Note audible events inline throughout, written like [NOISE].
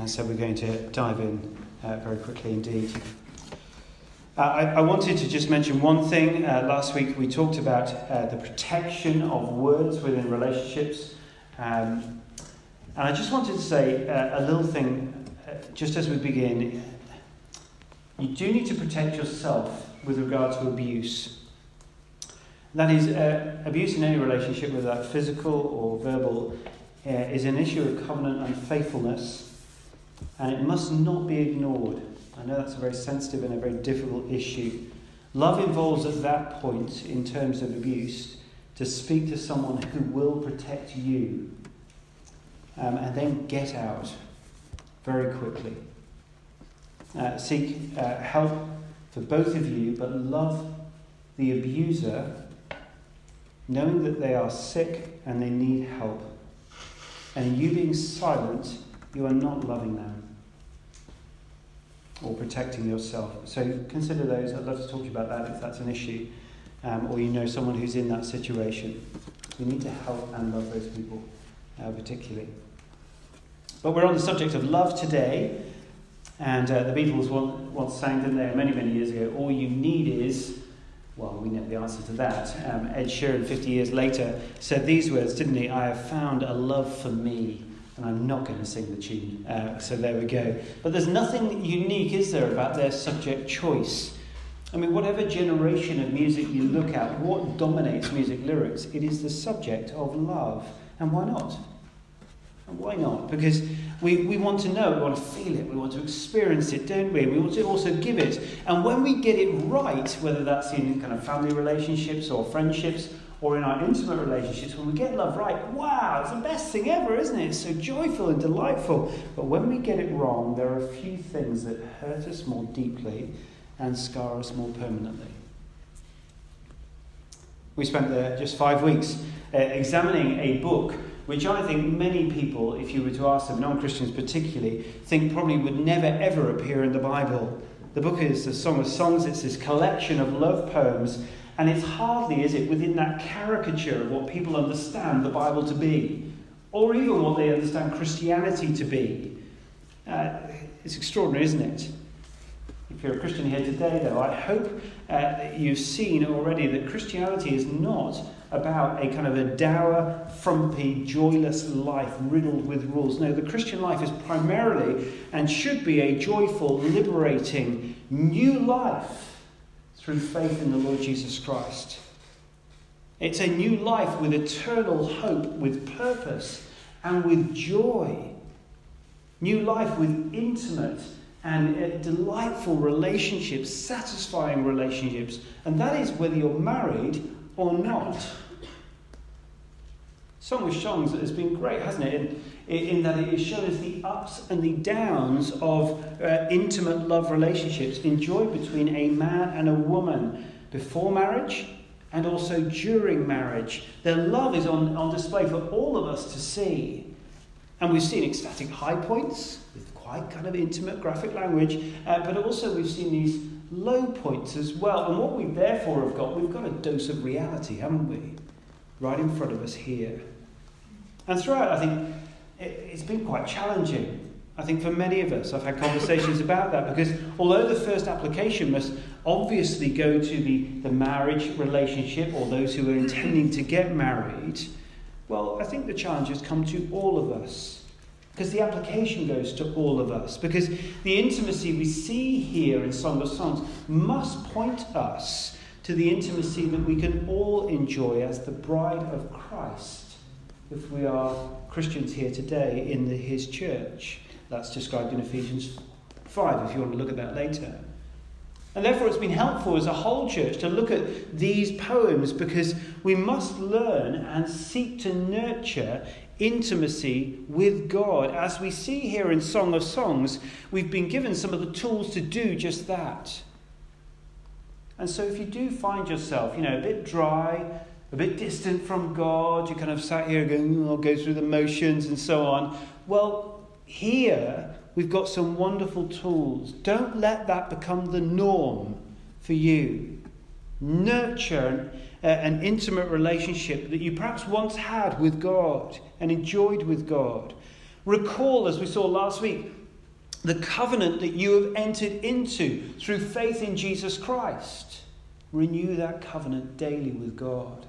And so we're going to dive in uh, very quickly indeed. Uh, I, I, wanted to just mention one thing. Uh, last week we talked about uh, the protection of words within relationships. Um, and I just wanted to say uh, a little thing just as we begin. You do need to protect yourself with regard to abuse. That is, abuse in any relationship, whether that physical or verbal, is an issue of covenant unfaithfulness, and it must not be ignored. I know that's a very sensitive and a very difficult issue. Love involves at that point, in terms of abuse, to speak to someone who will protect you um, and then get out very quickly. Uh, seek uh, help for both of you, but love the abuser, knowing that they are sick and they need help. And you being silent, you are not loving them or protecting yourself. So consider those. I'd love to talk to you about that if that's an issue, um, or you know someone who's in that situation. We need to help and love those people, uh, particularly. But we're on the subject of love today, and uh, the Beatles once sang, didn't they, many, many years ago, All You Need Is. Well, we know the answer to that. Um, Ed Sheeran, 50 years later, said these words, didn't he? I have found a love for me and I'm not going to sing the tune. Uh, so there we go. But there's nothing unique, is there, about their subject choice? I mean, whatever generation of music you look at, what dominates music lyrics? It is the subject of love. And why not? And why not? Because we, we want to know, we want to feel it, we want to experience it, don't we? We want to also give it. And when we get it right, whether that's in kind of family relationships or friendships or in our intimate relationships, when we get love right, wow, it's the best thing ever, isn't it? It's so joyful and delightful. But when we get it wrong, there are a few things that hurt us more deeply and scar us more permanently. We spent the, just five weeks uh, examining a book which I think many people, if you were to ask them, non Christians particularly, think probably would never ever appear in the Bible. The book is the Song of Songs, it's this collection of love poems and it's hardly, is it, within that caricature of what people understand the Bible to be, or even what they understand Christianity to be. Uh, it's extraordinary, isn't it? If you're a Christian here today, though, I hope uh, that you've seen already that Christianity is not about a kind of a dour, frumpy, joyless life riddled with rules. No, the Christian life is primarily and should be a joyful, liberating, new life through faith in the Lord Jesus Christ. It's a new life with eternal hope, with purpose, and with joy. New life with intimate and delightful relationships, satisfying relationships. And that is whether you're married or not. Song of Songs has been great, hasn't it? In, in that it shows the ups and the downs of uh, intimate love relationships enjoyed between a man and a woman before marriage and also during marriage. Their love is on, on display for all of us to see. And we've seen ecstatic high points with quite kind of intimate graphic language, uh, but also we've seen these low points as well. And what we therefore have got, we've got a dose of reality, haven't we? Right in front of us here. And throughout, I think it, has been quite challenging. I think for many of us, I've had conversations [LAUGHS] about that because although the first application must obviously go to the, the marriage relationship or those who are intending to get married, well, I think the challenge has come to all of us. Because the application goes to all of us. Because the intimacy we see here in Song of Songs must point us to the intimacy that we can all enjoy as the bride of Christ if we are Christians here today in the, his church. That's described in Ephesians 5, if you want to look at that later. And therefore, it's been helpful as a whole church to look at these poems because we must learn and seek to nurture intimacy with God. As we see here in Song of Songs, we've been given some of the tools to do just that. And so, if you do find yourself, you know, a bit dry, a bit distant from God, you kind of sat here going, I'll go through the motions and so on. Well, here we've got some wonderful tools. Don't let that become the norm for you. Nurture uh, an intimate relationship that you perhaps once had with God and enjoyed with God. Recall, as we saw last week, the covenant that you have entered into through faith in Jesus Christ. Renew that covenant daily with God.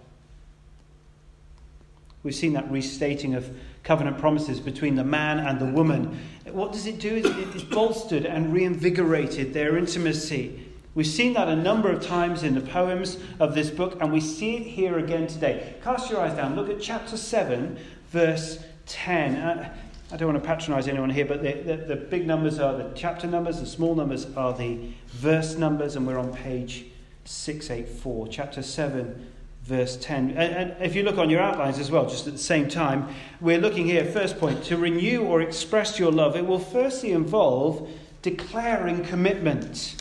We've seen that restating of covenant promises between the man and the woman. What does it do? It's bolstered and reinvigorated their intimacy. We've seen that a number of times in the poems of this book, and we see it here again today. Cast your eyes down. Look at chapter 7, verse 10. Uh, I don't want to patronize anyone here, but the, the, the, big numbers are the chapter numbers, the small numbers are the verse numbers, and we're on page 684, chapter 7, verse 10. And, and if you look on your outlines as well, just at the same time, we're looking here, first point, to renew or express your love, it will firstly involve declaring commitment.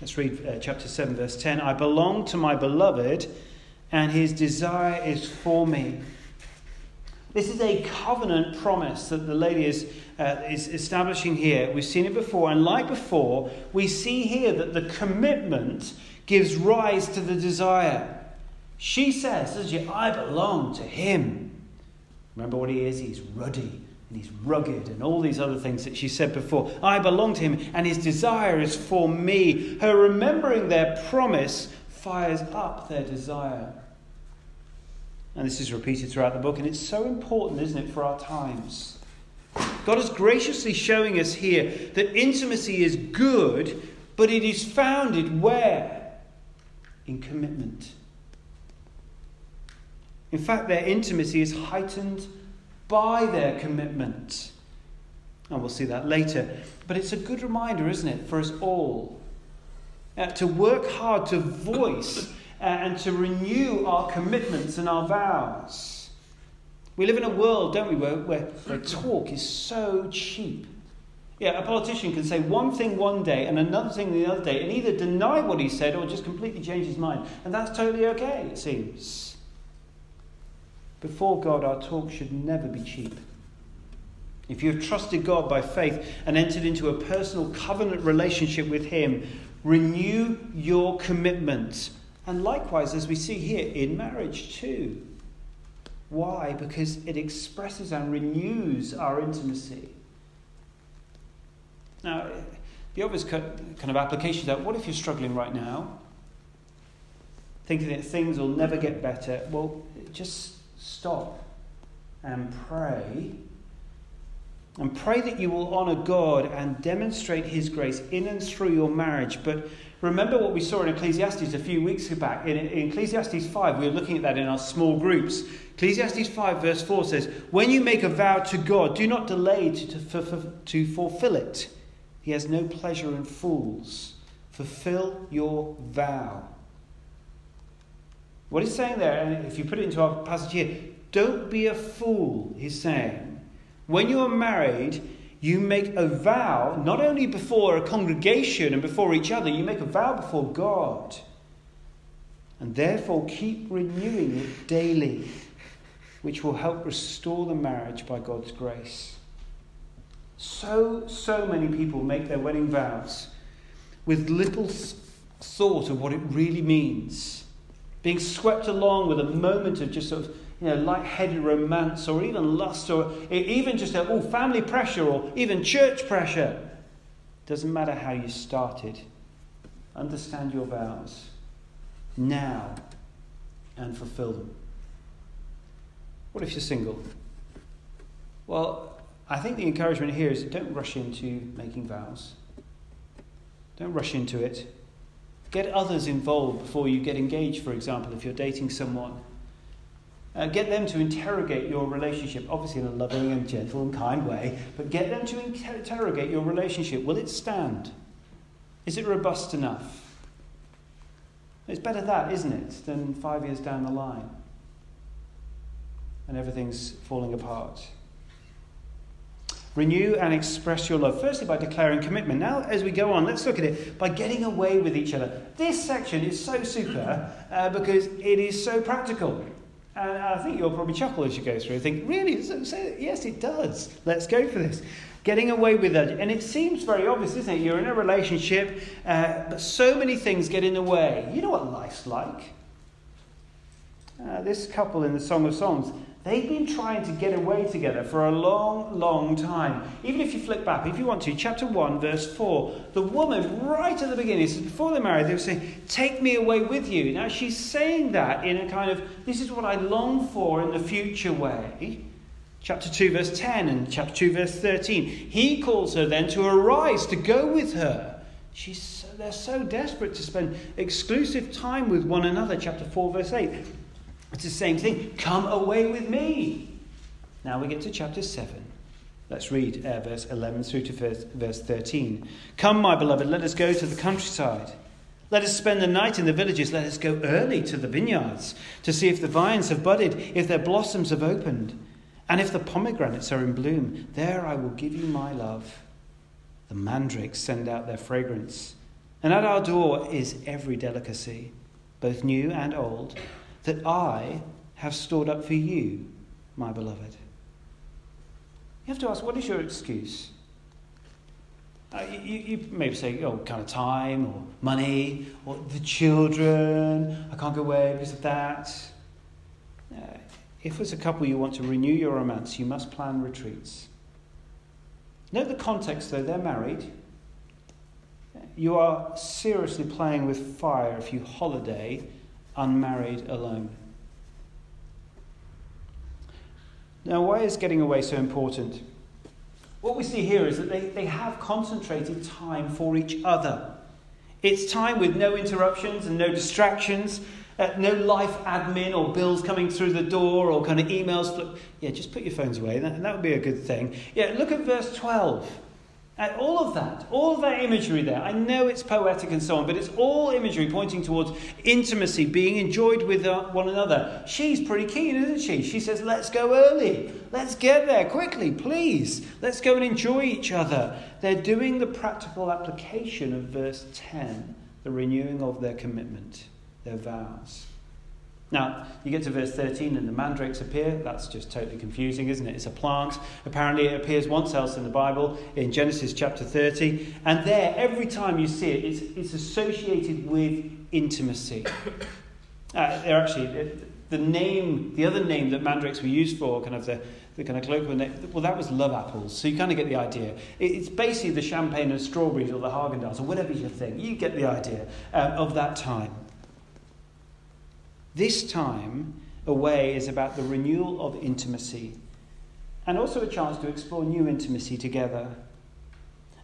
Let's read uh, chapter 7, verse 10. I belong to my beloved, and his desire is for me. This is a covenant promise that the lady is, uh, is establishing here. We've seen it before, and like before, we see here that the commitment gives rise to the desire. She says, doesn't she, I belong to him. Remember what he is? He's ruddy and he's rugged and all these other things that she said before. I belong to him and his desire is for me. Her remembering their promise fires up their desire. And this is repeated throughout the book, and it's so important, isn't it, for our times? God is graciously showing us here that intimacy is good, but it is founded where? In commitment. In fact, their intimacy is heightened by their commitment. And we'll see that later. But it's a good reminder, isn't it, for us all uh, to work hard to voice and to renew our commitments and our vows. We live in a world, don't we, where, where, where talk is so cheap. Yeah, a politician can say one thing one day and another thing the other day and either deny what he said or just completely change his mind. And that's totally okay, it seems. Before God, our talk should never be cheap. If you have trusted God by faith and entered into a personal covenant relationship with Him, renew your commitment and likewise, as we see here, in marriage too. Why? Because it expresses and renews our intimacy. Now, the obvious kind of application that what if you're struggling right now? Thinking that things will never get better? Well, just stop and pray. And pray that you will honour God and demonstrate His grace in and through your marriage. But Remember what we saw in Ecclesiastes a few weeks back. In, in Ecclesiastes 5, we were looking at that in our small groups. Ecclesiastes 5, verse 4 says, When you make a vow to God, do not delay to, to, to fulfill it. He has no pleasure in fools. Fulfill your vow. What he's saying there, and if you put it into our passage here, don't be a fool, he's saying. When you are married, you make a vow, not only before a congregation and before each other, you make a vow before God. And therefore, keep renewing it daily, which will help restore the marriage by God's grace. So, so many people make their wedding vows with little thought of what it really means. Being swept along with a moment of just sort of you know, light-headed romance or even lust or even just a, oh, family pressure or even church pressure. Doesn't matter how you started. Understand your vows now and fulfill them. What if you're single? Well, I think the encouragement here is don't rush into making vows. Don't rush into it. Get others involved before you get engaged, for example, if you're dating someone. Uh, get them to interrogate your relationship, obviously in a loving and gentle and kind way, but get them to inter- interrogate your relationship. Will it stand? Is it robust enough? It's better that, isn't it, than five years down the line and everything's falling apart. Renew and express your love, firstly by declaring commitment. Now, as we go on, let's look at it by getting away with each other. This section is so super uh, because it is so practical. And I think you'll probably chuckle as you go through. Think, really? yes, it does. Let's go for this. Getting away with it. And it seems very obvious, isn't it? You're in a relationship, uh, but so many things get in the way. You know what life's like. Uh, this couple in the Song of Songs, They've been trying to get away together for a long, long time. Even if you flick back, if you want to, chapter 1, verse 4, the woman, right at the beginning, says, before they're married, they were saying, Take me away with you. Now, she's saying that in a kind of, this is what I long for in the future way. Chapter 2, verse 10, and chapter 2, verse 13. He calls her then to arise, to go with her. She's, they're so desperate to spend exclusive time with one another. Chapter 4, verse 8. It's the same thing. Come away with me. Now we get to chapter 7. Let's read uh, verse 11 through to verse, verse 13. Come, my beloved, let us go to the countryside. Let us spend the night in the villages. Let us go early to the vineyards to see if the vines have budded, if their blossoms have opened, and if the pomegranates are in bloom. There I will give you my love. The mandrakes send out their fragrance. And at our door is every delicacy, both new and old that I have stored up for you, my beloved. You have to ask, what is your excuse? Uh, you, you maybe say, oh, kind of time or money or the children. I can't go away because of that. Uh, if as a couple you want to renew your romance, you must plan retreats. Note the context, though, they're married. You are seriously playing with fire if you holiday unmarried, alone. Now, why is getting away so important? What we see here is that they, they have concentrated time for each other. It's time with no interruptions and no distractions, uh, no life admin or bills coming through the door or kind of emails. Yeah, just put your phones away. That, that would be a good thing. Yeah, look at verse 12. All of that, all of that imagery there, I know it's poetic and so on, but it's all imagery pointing towards intimacy, being enjoyed with uh, one another. She's pretty keen, isn't she? She says, Let's go early. Let's get there quickly, please. Let's go and enjoy each other. They're doing the practical application of verse 10, the renewing of their commitment, their vows. Now, you get to verse 13 and the mandrakes appear. That's just totally confusing, isn't it? It's a plant. Apparently, it appears once else in the Bible, in Genesis chapter 30. And there, every time you see it, it's, it's associated with intimacy. [COUGHS] Uh, actually, the name, the other name that mandrakes were used for, kind of the, the kind of colloquial name, well, that was love apples. So you kind of get the idea. It's basically the champagne and strawberries or the Haagen-Dazs or whatever you think. You get the idea uh, of that time. This time away is about the renewal of intimacy and also a chance to explore new intimacy together.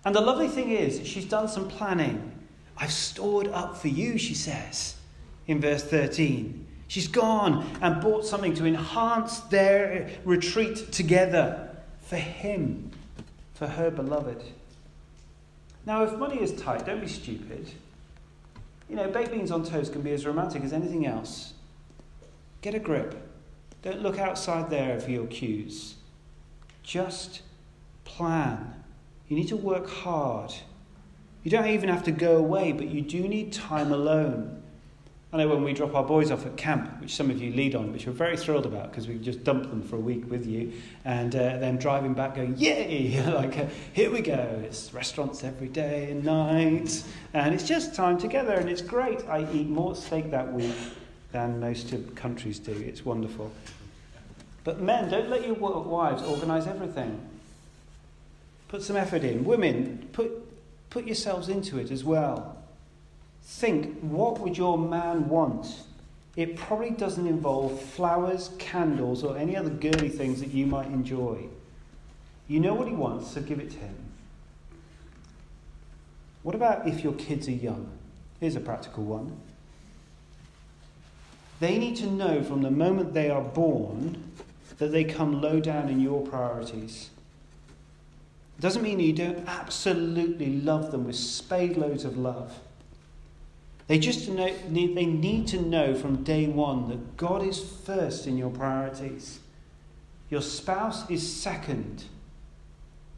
And the lovely thing is, she's done some planning. I've stored up for you, she says in verse 13. She's gone and bought something to enhance their retreat together for him, for her beloved. Now, if money is tight, don't be stupid. You know, baked beans on toast can be as romantic as anything else. Get a grip. Don't look outside there for your cues. Just plan. You need to work hard. You don't even have to go away, but you do need time alone. I know when we drop our boys off at camp, which some of you lead on, which we're very thrilled about because we just dumped them for a week with you, and uh, then driving back going, yay! [LAUGHS] like, uh, here we go. It's restaurants every day and night, and it's just time together, and it's great. I eat more steak that week than most countries do. It's wonderful. But men, don't let your wives organise everything. Put some effort in. Women, put, put yourselves into it as well. Think, what would your man want? It probably doesn't involve flowers, candles, or any other girly things that you might enjoy. You know what he wants, so give it to him. What about if your kids are young? Here's a practical one. They need to know from the moment they are born that they come low down in your priorities. It doesn't mean you don't absolutely love them with spade loads of love. They just know, they need to know from day one that God is first in your priorities. Your spouse is second,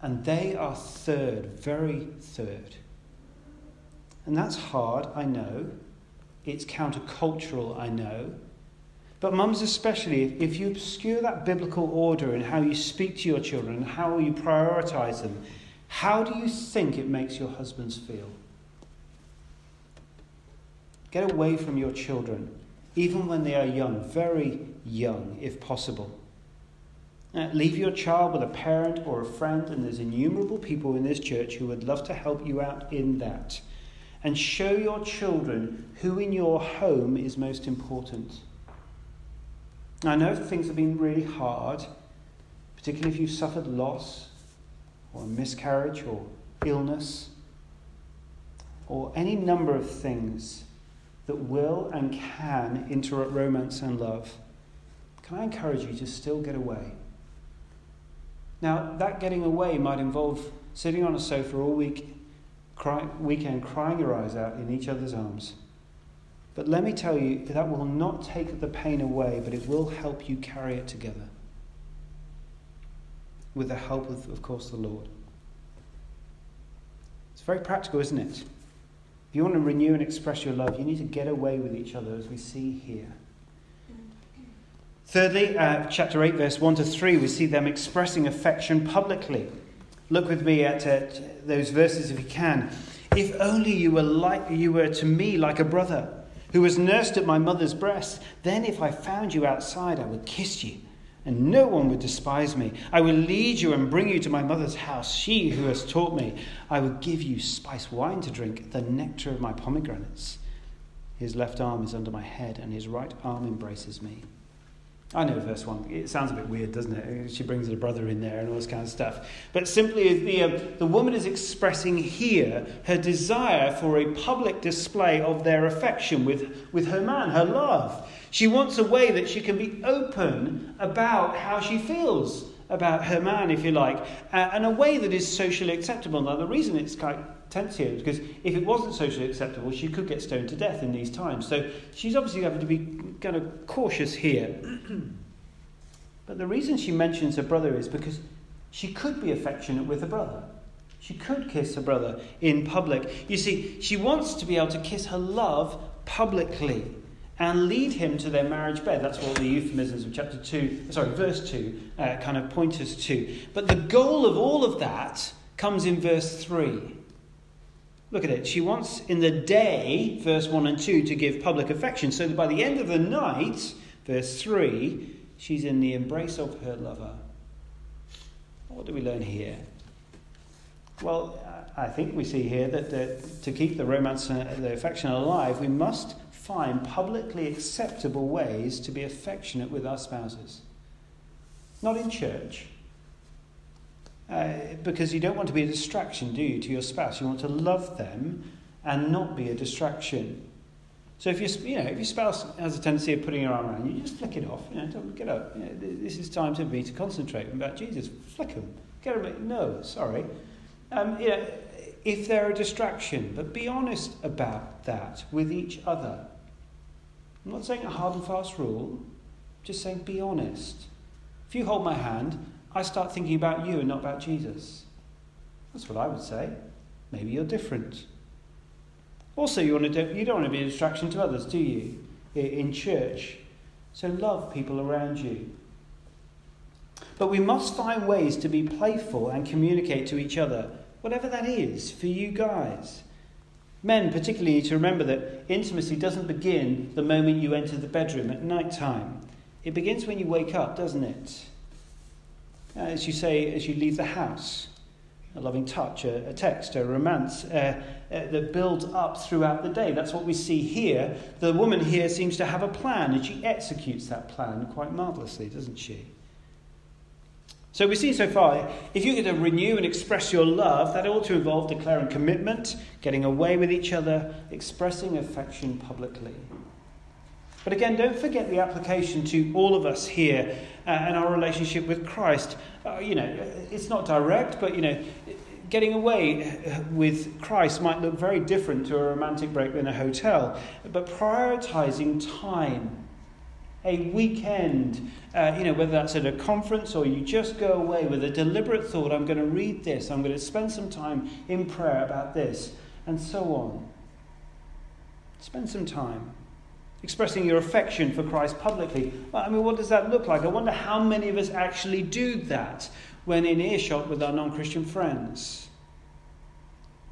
and they are third, very third. And that's hard, I know. It's countercultural, I know. But mums, especially, if you obscure that biblical order in how you speak to your children how you prioritize them, how do you think it makes your husbands feel? Get away from your children, even when they are young, very young, if possible. Uh, leave your child with a parent or a friend, and there's innumerable people in this church who would love to help you out in that. And show your children who in your home is most important. I know things have been really hard, particularly if you've suffered loss or miscarriage or illness or any number of things that will and can interrupt romance and love. Can I encourage you to still get away? Now, that getting away might involve sitting on a sofa all week, cry, weekend crying your eyes out in each other's arms. But let me tell you, that will not take the pain away, but it will help you carry it together. With the help of, of course, the Lord. It's very practical, isn't it? If you want to renew and express your love, you need to get away with each other, as we see here. Thirdly, uh, chapter 8, verse 1 to 3, we see them expressing affection publicly. Look with me at, at those verses if you can. If only you were, like, you were to me like a brother who was nursed at my mother's breast, then if I found you outside, I would kiss you, and no one would despise me. I would lead you and bring you to my mother's house, she who has taught me. I would give you spice wine to drink, the nectar of my pomegranates. His left arm is under my head, and his right arm embraces me. I know verse 1. It sounds a bit weird, doesn't it? She brings her brother in there and all this kind of stuff. But simply, the, uh, the woman is expressing here her desire for a public display of their affection with, with her man, her love. She wants a way that she can be open about how she feels about her man, if you like, uh, and a way that is socially acceptable. Now, the reason it's quite because if it wasn't socially acceptable, she could get stoned to death in these times. So she's obviously having to be kind of cautious here. [CLEARS THROAT] but the reason she mentions her brother is because she could be affectionate with her brother. She could kiss her brother in public. You see, she wants to be able to kiss her love publicly and lead him to their marriage bed. That's what the euphemisms of chapter 2, sorry, verse 2, uh, kind of point us to. But the goal of all of that comes in verse 3. Look at it. She wants in the day, verse 1 and 2, to give public affection, so that by the end of the night, verse 3, she's in the embrace of her lover. What do we learn here? Well, I think we see here that, to keep the romance and the affection alive, we must find publicly acceptable ways to be affectionate with our spouses. Not in church, uh, because you don't want to be a distraction, do you, to your spouse? You want to love them and not be a distraction. So if, you, you know, if your spouse has a tendency of putting your arm around you, just flick it off. You know, don't get up. You know, this is time to be to concentrate about Jesus. Flick them. Get them. No, sorry. Um, you know, if they're a distraction, but be honest about that with each other. I'm not saying a hard and fast rule, just saying be honest. If you hold my hand, I start thinking about you and not about Jesus. That's what I would say. Maybe you're different. Also, you, want to do, you don't want to be a distraction to others, do you? In church. So love people around you. But we must find ways to be playful and communicate to each other, whatever that is for you guys. Men, particularly, need to remember that intimacy doesn't begin the moment you enter the bedroom at night time. It begins when you wake up, doesn't it? Uh, as you say, as you leave the house. A loving touch, a, a text, a romance uh, uh, that builds up throughout the day. That's what we see here. The woman here seems to have a plan, and she executes that plan quite marvellously, doesn't she? So we've seen so far, if you're going to renew and express your love, that ought to involve declaring commitment, getting away with each other, expressing affection publicly. But again, don't forget the application to all of us here uh, and our relationship with Christ. Uh, you know, it's not direct, but you know, getting away with Christ might look very different to a romantic break in a hotel. But prioritizing time, a weekend, uh, you know, whether that's at a conference or you just go away with a deliberate thought, I'm going to read this, I'm going to spend some time in prayer about this, and so on. Spend some time expressing your affection for Christ publicly. Well, I mean, what does that look like? I wonder how many of us actually do that when in earshot with our non Christian friends.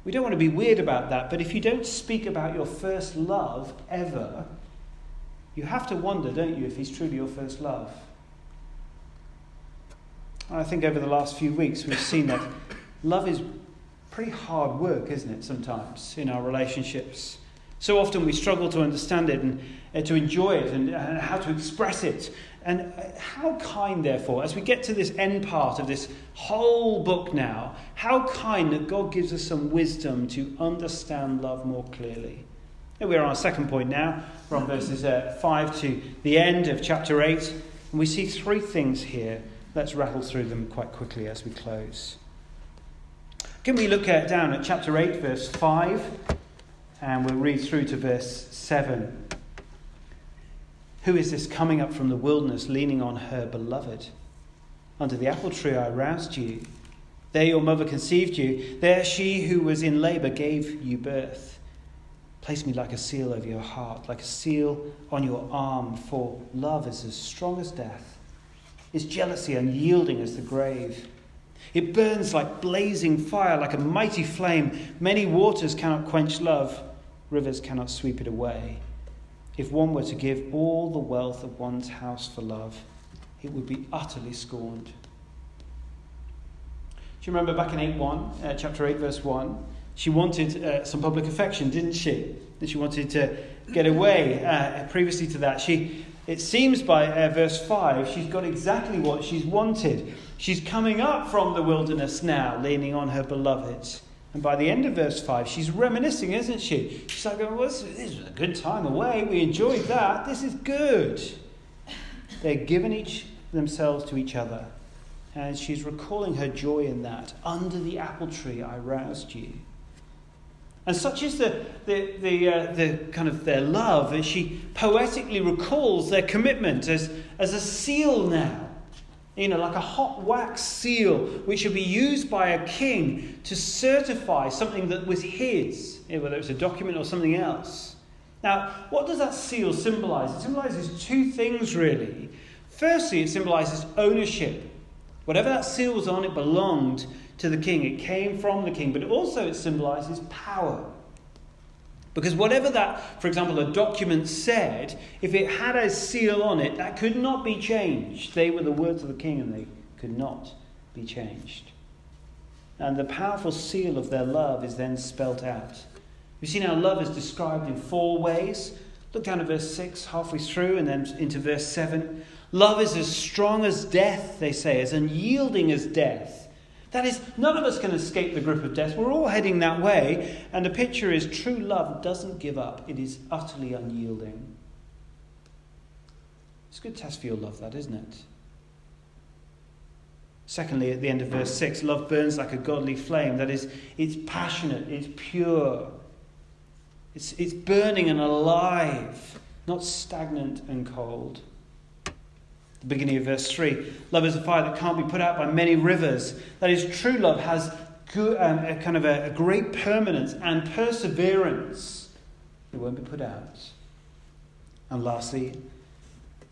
We don't want to be weird about that, but if you don't speak about your first love ever, you have to wonder, don't you, if he's truly your first love. I think over the last few weeks we've seen that love is pretty hard work, isn't it, sometimes in our relationships. So often we struggle to understand it and uh, to enjoy it and, how to express it. And uh, how kind, therefore, as we get to this end part of this whole book now, how kind that God gives us some wisdom to understand love more clearly. We're on our second point now, from verses uh, 5 to the end of chapter 8. And we see three things here. Let's rattle through them quite quickly as we close. Can we look at, down at chapter 8, verse 5? And we'll read through to verse 7. Who is this coming up from the wilderness, leaning on her beloved? Under the apple tree I roused you. There your mother conceived you. There she who was in labor gave you birth. Place me like a seal over your heart, like a seal on your arm, for love is as strong as death, is jealousy unyielding as the grave. It burns like blazing fire, like a mighty flame. Many waters cannot quench love, rivers cannot sweep it away. If one were to give all the wealth of one's house for love, it would be utterly scorned. Do you remember back in 8 1, uh, chapter 8, verse 1? She wanted uh, some public affection, didn't she? That she wanted to get away. Uh, previously to that, she, it seems by uh, verse 5, she's got exactly what she's wanted. She's coming up from the wilderness now, leaning on her beloved. And by the end of verse 5, she's reminiscing, isn't she? She's like, well, this was a good time away. We enjoyed that. This is good. They're giving each themselves to each other. And she's recalling her joy in that. Under the apple tree, I roused you. And such is the, the, the, uh, the kind of their love as she poetically recalls their commitment as, as a seal now you know, like a hot wax seal, which would be used by a king to certify something that was his, whether it's a document or something else. Now, what does that seal symbolize? It symbolizes two things, really. Firstly, it symbolizes ownership. Whatever that seal was on, it belonged to the king, it came from the king, but also it symbolizes power. Because whatever that, for example, a document said, if it had a seal on it, that could not be changed. They were the words of the king and they could not be changed. And the powerful seal of their love is then spelt out. We've seen how love is described in four ways. Look down at verse 6, halfway through, and then into verse 7. Love is as strong as death, they say, as unyielding as death. That is, none of us can escape the grip of death. We're all heading that way. And the picture is true love doesn't give up, it is utterly unyielding. It's a good test for your love, that, isn't it? Secondly, at the end of verse 6, love burns like a godly flame. That is, it's passionate, it's pure, it's, it's burning and alive, not stagnant and cold the beginning of verse 3. Love is a fire that can't be put out by many rivers. That is, true love has good, um, a kind of a, a great permanence and perseverance. It won't be put out. And lastly,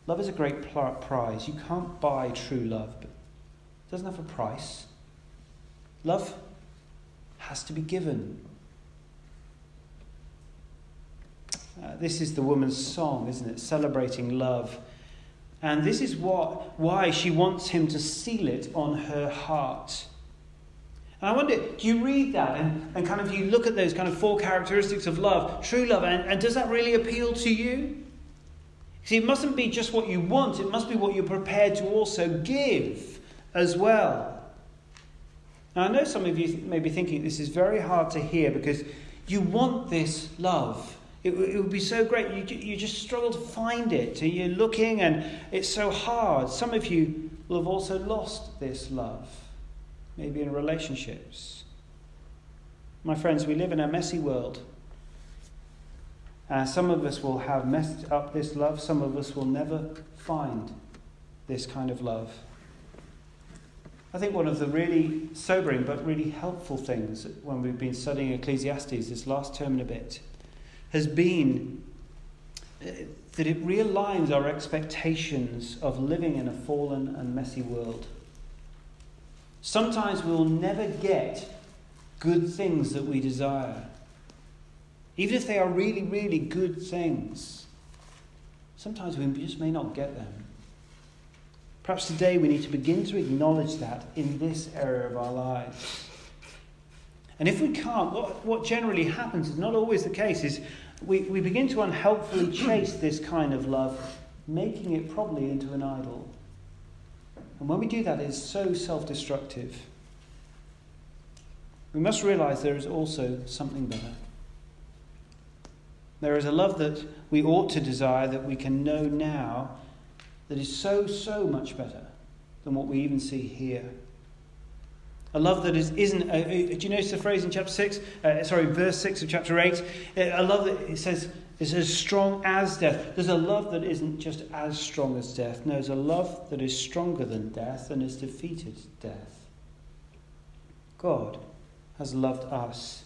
love is a great prize. You can't buy true love, but it doesn't have a price. Love has to be given. Uh, this is the woman's song, isn't it? Celebrating love and this is what, why she wants him to seal it on her heart. And I wonder, do you read that and, and kind of you look at those kind of four characteristics of love, true love, and, and does that really appeal to you? See, it mustn't be just what you want, it must be what you're prepared to also give as well. Now, I know some of you may be thinking this is very hard to hear because you want this love. It, it would be so great. You, you just struggle to find it. And You're looking and it's so hard. Some of you will have also lost this love, maybe in relationships. My friends, we live in a messy world. Uh, some of us will have messed up this love, some of us will never find this kind of love. I think one of the really sobering but really helpful things when we've been studying Ecclesiastes this last term and a bit has been uh, that it realigns our expectations of living in a fallen and messy world. Sometimes we'll never get good things that we desire, even if they are really, really good things. Sometimes we just may not get them. Perhaps today we need to begin to acknowledge that in this area of our lives. And if we can't, what, what generally happens is not always the case, is we, we begin to unhelpfully [CLEARS THROAT] chase this kind of love, making it probably into an idol. And when we do that, it's so self destructive. We must realize there is also something better. There is a love that we ought to desire that we can know now that is so, so much better than what we even see here. A love that is, isn't. Uh, uh, do you notice the phrase in chapter 6? Uh, sorry, verse 6 of chapter 8? Uh, a love that it says is as strong as death. There's a love that isn't just as strong as death. No, a love that is stronger than death and has defeated death. God has loved us,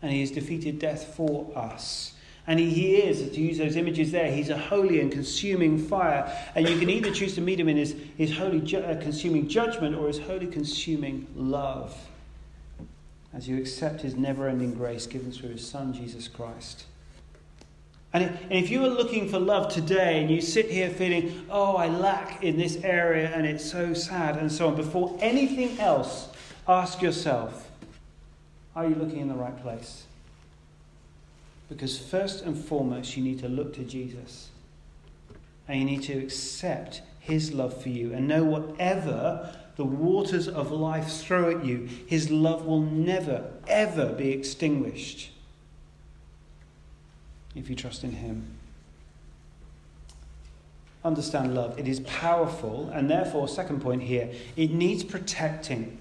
and He has defeated death for us. And he, he is, to use those images there, he's a holy and consuming fire. And you can either choose to meet him in his, his holy ju- uh, consuming judgment or his holy consuming love as you accept his never ending grace given through his Son, Jesus Christ. And if you are looking for love today and you sit here feeling, oh, I lack in this area and it's so sad and so on, before anything else, ask yourself, are you looking in the right place? Because first and foremost, you need to look to Jesus. And you need to accept his love for you and know whatever the waters of life throw at you, his love will never, ever be extinguished if you trust in him. Understand love. It is powerful, and therefore, second point here, it needs protecting.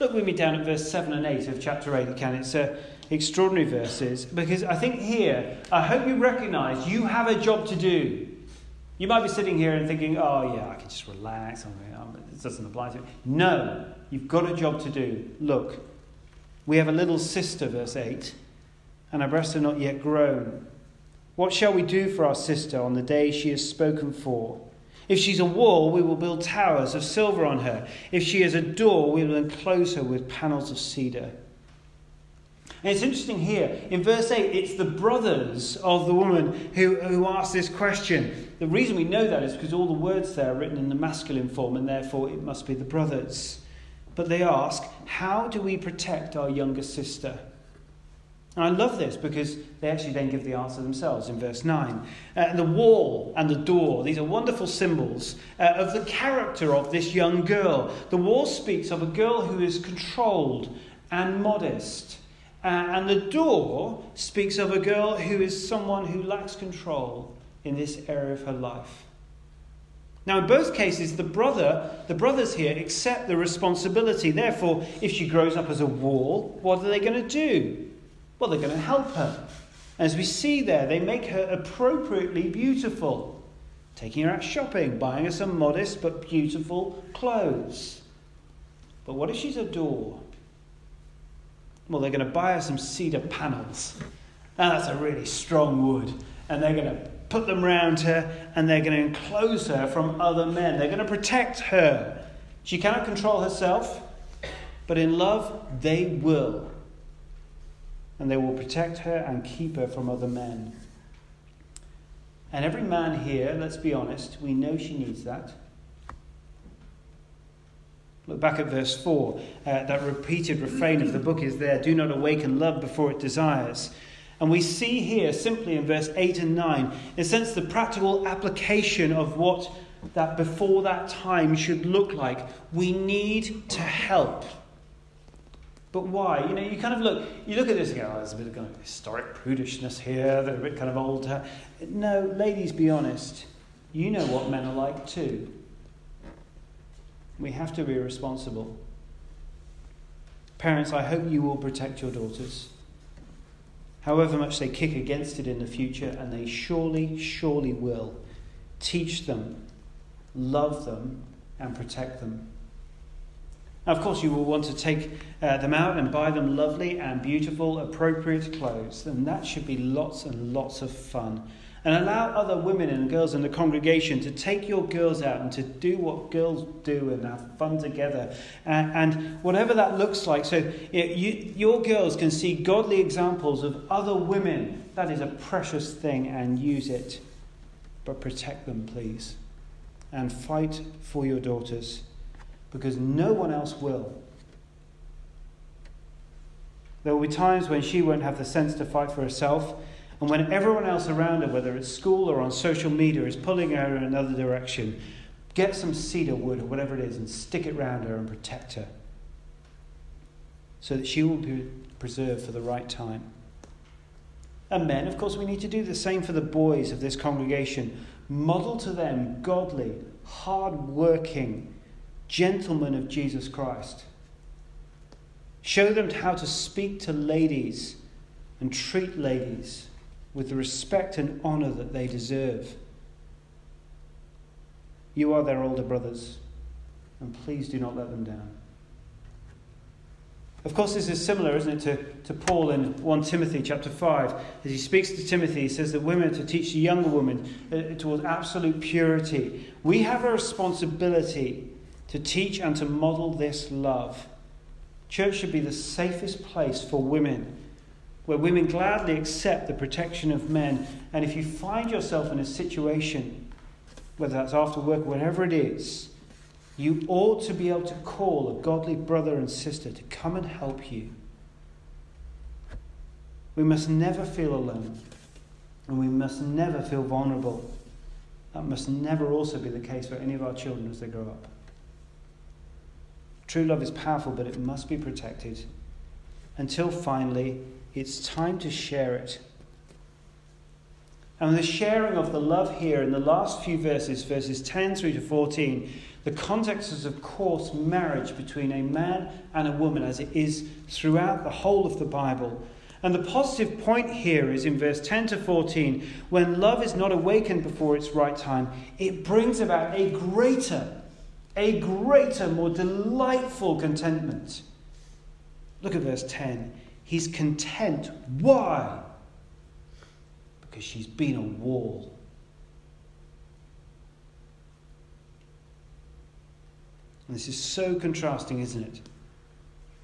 Look with me down at verse 7 and 8 of chapter 8 again. It's a extraordinary verses because I think here, I hope you recognize you have a job to do. You might be sitting here and thinking, oh, yeah, I can just relax. It doesn't apply to me. No, you've got a job to do. Look, we have a little sister, verse 8, and her breasts are not yet grown. What shall we do for our sister on the day she is spoken for? If she's a wall, we will build towers of silver on her. If she is a door, we will enclose her with panels of cedar. And it's interesting here, in verse 8, it's the brothers of the woman who, who ask this question. The reason we know that is because all the words there are written in the masculine form, and therefore it must be the brothers. But they ask, How do we protect our younger sister? And I love this because they actually then give the answer themselves in verse 9. Uh, the wall and the door, these are wonderful symbols uh, of the character of this young girl. The wall speaks of a girl who is controlled and modest. Uh, and the door speaks of a girl who is someone who lacks control in this area of her life. Now, in both cases, the brother, the brothers here accept the responsibility. Therefore, if she grows up as a wall, what are they going to do? Well, they're going to help her. As we see there, they make her appropriately beautiful, taking her out shopping, buying her some modest but beautiful clothes. But what if she's a door? Well, they're going to buy her some cedar panels. Now, that's a really strong wood. And they're going to put them round her and they're going to enclose her from other men. They're going to protect her. She cannot control herself, but in love, they will. And they will protect her and keep her from other men. And every man here, let's be honest, we know she needs that. Look back at verse 4. Uh, that repeated refrain of the book is there do not awaken love before it desires. And we see here, simply in verse 8 and 9, in a sense, the practical application of what that before that time should look like. We need to help. But why? You know, you kind of look, you look at this and go, oh, there's a bit of kind of historic prudishness here, they're a bit kind of old. No, ladies, be honest. You know what men are like too. We have to be responsible. Parents, I hope you will protect your daughters. However much they kick against it in the future, and they surely, surely will. Teach them, love them, and protect them. Now, of course, you will want to take uh, them out and buy them lovely and beautiful, appropriate clothes, and that should be lots and lots of fun and allow other women and girls in the congregation to take your girls out and to do what girls do and have fun together. And, and whatever that looks like. So you, your girls can see godly examples of other women. That is a precious thing and use it. But protect them, please. and fight for your daughters, because no one else will. There will be times when she won't have the sense to fight for herself, and when everyone else around her, whether it's school or on social media, is pulling her in another direction, get some cedar wood or whatever it is and stick it round her and protect her so that she will be preserved for the right time. And men, of course, we need to do the same for the boys of this congregation. Model to them godly, hard working gentlemen of Jesus Christ. Show them how to speak to ladies and treat ladies with the respect and honour that they deserve. You are their older brothers, and please do not let them down. Of course, this is similar, isn't it, to, to Paul in 1 Timothy chapter 5. As he speaks to Timothy, he says that women to teach the younger women uh, towards absolute purity. We have a responsibility to teach and to model this love. Church should be the safest place for women, where women gladly accept the protection of men. And if you find yourself in a situation, whether that's after work, whatever it is, you ought to be able to call a godly brother and sister to come and help you. We must never feel alone, and we must never feel vulnerable. That must never also be the case for any of our children as they grow up. True love is powerful, but it must be protected until finally it's time to share it. And the sharing of the love here in the last few verses, verses 10 through to 14, the context is, of course, marriage between a man and a woman, as it is throughout the whole of the Bible. And the positive point here is in verse 10 to 14 when love is not awakened before its right time, it brings about a greater, a greater, more delightful contentment. Look at verse 10. He's content. Why? Because she's been a wall And this is so contrasting, isn't it?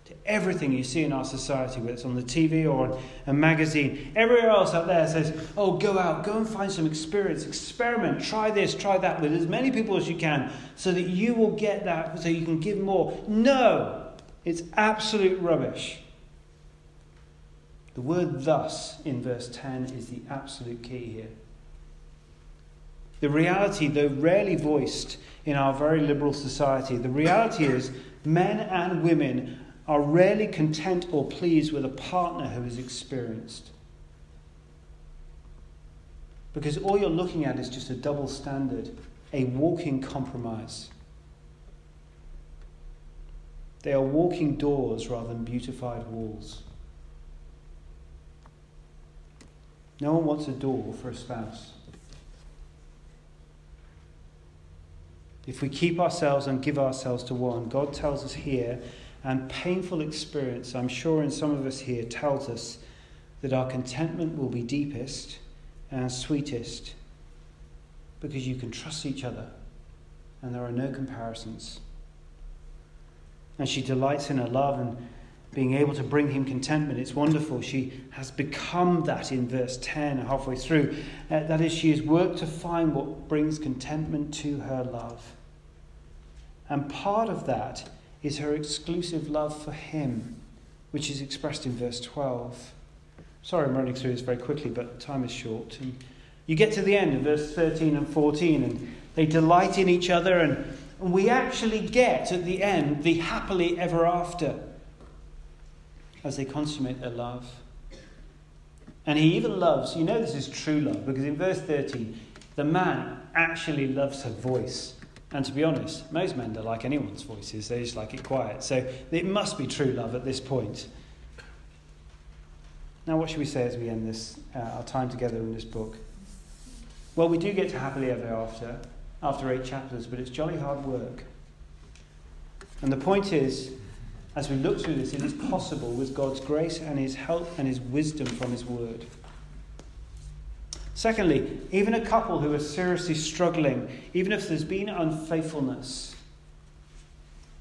To everything you see in our society, whether it's on the TV or a magazine. Everywhere else out there says, oh, go out, go and find some experience, experiment, try this, try that with as many people as you can so that you will get that, so you can give more. No, it's absolute rubbish. The word thus in verse 10 is the absolute key here. The reality, though rarely voiced in our very liberal society, the reality is men and women are rarely content or pleased with a partner who is experienced. Because all you're looking at is just a double standard, a walking compromise. They are walking doors rather than beautified walls. No one wants a door for a spouse. If we keep ourselves and give ourselves to one, God tells us here, and painful experience, I'm sure in some of us here, tells us that our contentment will be deepest and sweetest because you can trust each other and there are no comparisons. And she delights in her love and being able to bring him contentment. It's wonderful. She has become that in verse 10, halfway through. Uh, that is, she has worked to find what brings contentment to her love. And part of that is her exclusive love for him, which is expressed in verse 12. Sorry, I'm running through this very quickly, but time is short. And you get to the end of verse 13 and 14, and they delight in each other, and we actually get at the end the happily ever after as they consummate their love. And he even loves, you know, this is true love, because in verse 13, the man actually loves her voice. And to be honest, most men don't like anyone's voices, they just like it quiet. So it must be true love at this point. Now, what should we say as we end this, uh, our time together in this book? Well, we do get to happily ever after, after eight chapters, but it's jolly hard work. And the point is, as we look through this, it is possible with God's grace and His help and His wisdom from His Word. Secondly, even a couple who are seriously struggling, even if there's been unfaithfulness,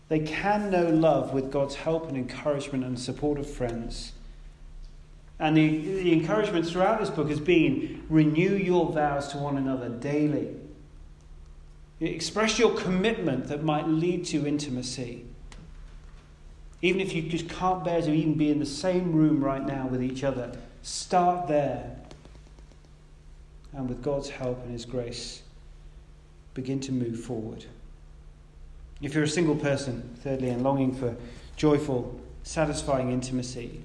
they can know love with God's help and encouragement and support of friends. And the, the encouragement throughout this book has been renew your vows to one another daily. Express your commitment that might lead to intimacy. Even if you just can't bear to even be in the same room right now with each other, start there. And with God's help and His grace, begin to move forward. If you're a single person, thirdly, and longing for joyful, satisfying intimacy,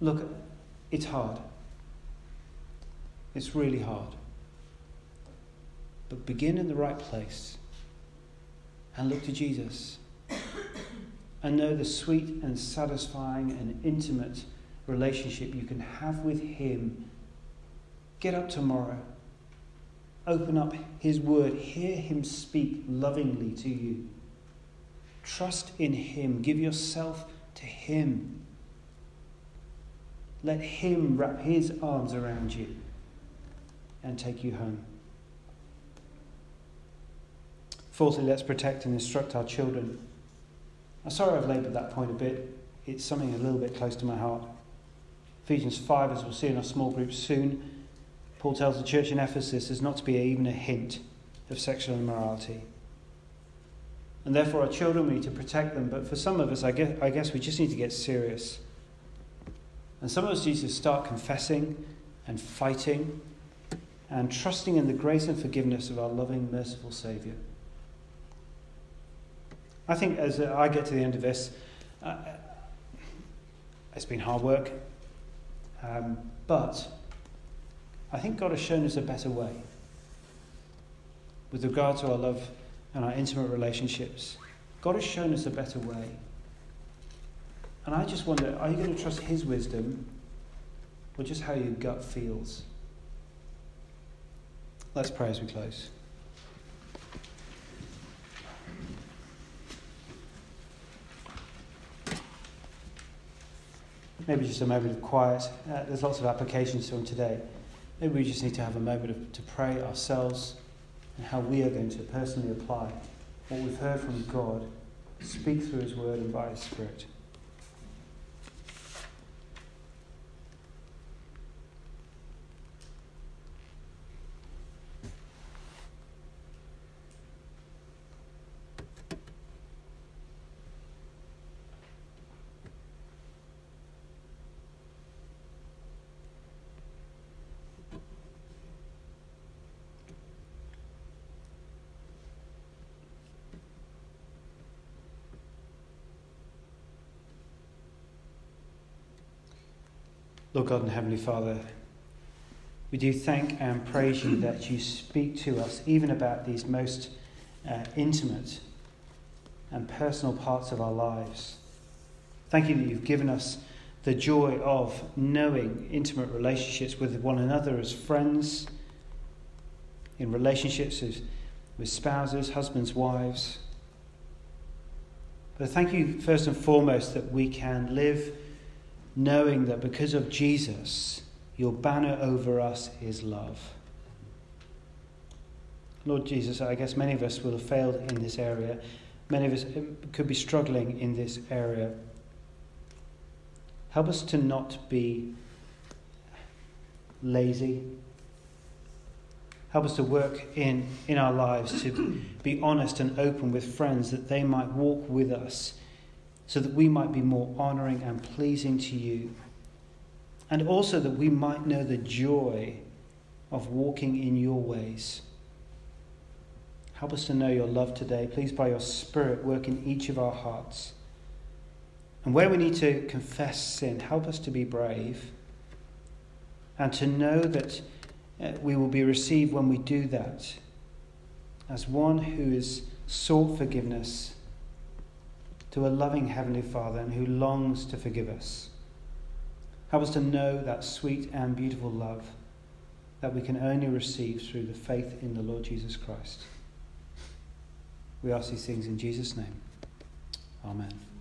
look, it's hard. It's really hard. But begin in the right place and look to Jesus and know the sweet and satisfying and intimate relationship you can have with Him. Get up tomorrow. Open up His Word. Hear Him speak lovingly to you. Trust in Him. Give yourself to Him. Let Him wrap His arms around you and take you home. Fourthly, let's protect and instruct our children. I'm sorry I've laboured that point a bit. It's something a little bit close to my heart. Ephesians 5, as we'll see in our small group soon, Paul tells the church in Ephesus there's not to be even a hint of sexual immorality. And therefore, our children, we need to protect them. But for some of us, I guess, I guess we just need to get serious. And some of us need to start confessing and fighting and trusting in the grace and forgiveness of our loving, merciful Saviour. I think as I get to the end of this, uh, it's been hard work, um, but I think God has shown us a better way with regard to our love and our intimate relationships. God has shown us a better way. And I just wonder are you going to trust His wisdom or just how your gut feels? Let's pray as we close. Maybe just a moment of quiet. Uh, there's lots of applications from today. Maybe we just need to have a moment of, to pray ourselves and how we are going to personally apply what we've heard from God, speak through His Word and by His Spirit. Lord God and Heavenly Father, we do thank and praise you that you speak to us even about these most uh, intimate and personal parts of our lives. Thank you that you've given us the joy of knowing intimate relationships with one another as friends, in relationships with spouses, husbands, wives. But thank you first and foremost that we can live knowing that because of Jesus, your banner over us is love. Lord Jesus, I guess many of us will have failed in this area. Many of us um, could be struggling in this area. Help us to not be lazy. Help us to work in, in our lives to be honest and open with friends that they might walk with us so that we might be more honoring and pleasing to you. And also that we might know the joy of walking in your ways. Help us to know your love today. Please, by your Spirit, work in each of our hearts. And where we need to confess sin, help us to be brave and to know that uh, we will be received when we do that as one who has sought forgiveness to a loving Heavenly Father and who longs to forgive us. Help us to know that sweet and beautiful love that we can only receive through the faith in the Lord Jesus Christ. We ask these things in Jesus' name. Amen.